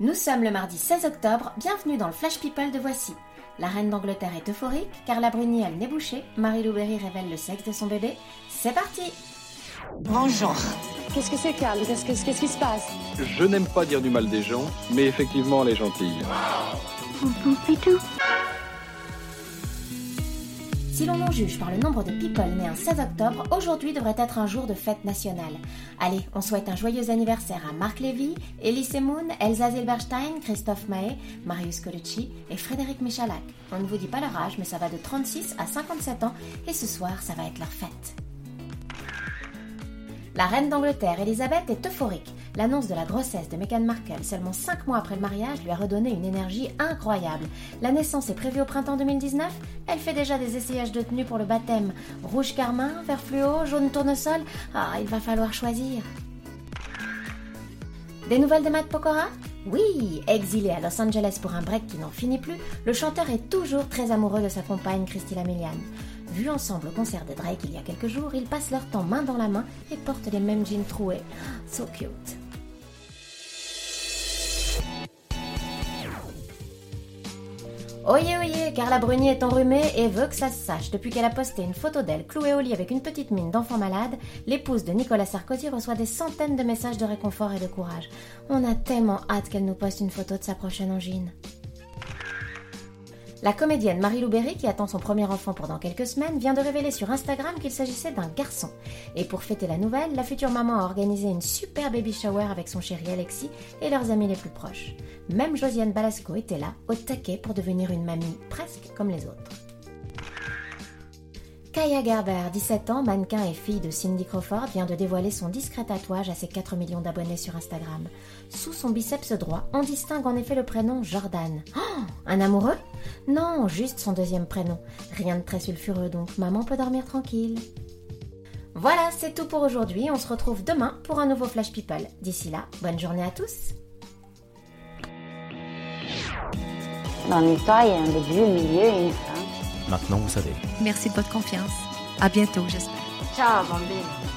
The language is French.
Nous sommes le mardi 16 octobre, bienvenue dans le Flash People de Voici. La reine d'Angleterre est euphorique, Carla Bruni a le nez bouché, Marie Berry révèle le sexe de son bébé. C'est parti Bonjour. Qu'est-ce que c'est, Carl? Qu'est-ce que- qu'est-ce qui se passe? Je n'aime pas dire du mal des gens, mais effectivement, elle est gentille. Si l'on en juge par le nombre de people nés un 16 octobre, aujourd'hui devrait être un jour de fête nationale. Allez, on souhaite un joyeux anniversaire à Marc Lévy, Elise Moon, Elsa Zilberstein, Christophe Mahé, Marius Colucci et Frédéric Michalak. On ne vous dit pas leur âge, mais ça va de 36 à 57 ans et ce soir, ça va être leur fête. La reine d'Angleterre, Elisabeth, est euphorique. L'annonce de la grossesse de Meghan Markle, seulement 5 mois après le mariage, lui a redonné une énergie incroyable. La naissance est prévue au printemps 2019. Elle fait déjà des essayages de tenue pour le baptême. Rouge carmin, vert fluo, jaune tournesol. Ah, il va falloir choisir. Des nouvelles de Matt Pokora? Oui, exilé à Los Angeles pour un break qui n'en finit plus, le chanteur est toujours très amoureux de sa compagne Christina Milian. Vus ensemble au concert de Drake il y a quelques jours, ils passent leur temps main dans la main et portent les mêmes jeans troués. So cute. Oyez, oyez, Carla Bruni est enrhumée et veut que ça se sache. Depuis qu'elle a posté une photo d'elle clouée au lit avec une petite mine d'enfant malade, l'épouse de Nicolas Sarkozy reçoit des centaines de messages de réconfort et de courage. On a tellement hâte qu'elle nous poste une photo de sa prochaine angine. La comédienne Marie-Lou Berry, qui attend son premier enfant pour dans quelques semaines, vient de révéler sur Instagram qu'il s'agissait d'un garçon. Et pour fêter la nouvelle, la future maman a organisé une super baby shower avec son chéri Alexis et leurs amis les plus proches. Même Josiane Balasco était là, au taquet pour devenir une mamie presque comme les autres. Kaya Gerber, 17 ans, mannequin et fille de Cindy Crawford, vient de dévoiler son discret tatouage à ses 4 millions d'abonnés sur Instagram. Sous son biceps droit, on distingue en effet le prénom Jordan. Oh, un amoureux? Non, juste son deuxième prénom. Rien de très sulfureux donc, maman peut dormir tranquille. Voilà, c'est tout pour aujourd'hui. On se retrouve demain pour un nouveau Flash People. D'ici là, bonne journée à tous. Dans l'histoire, il y a un début, un milieu et une fin. Maintenant, vous savez. Merci de votre confiance. À bientôt, j'espère. Ciao, bambine.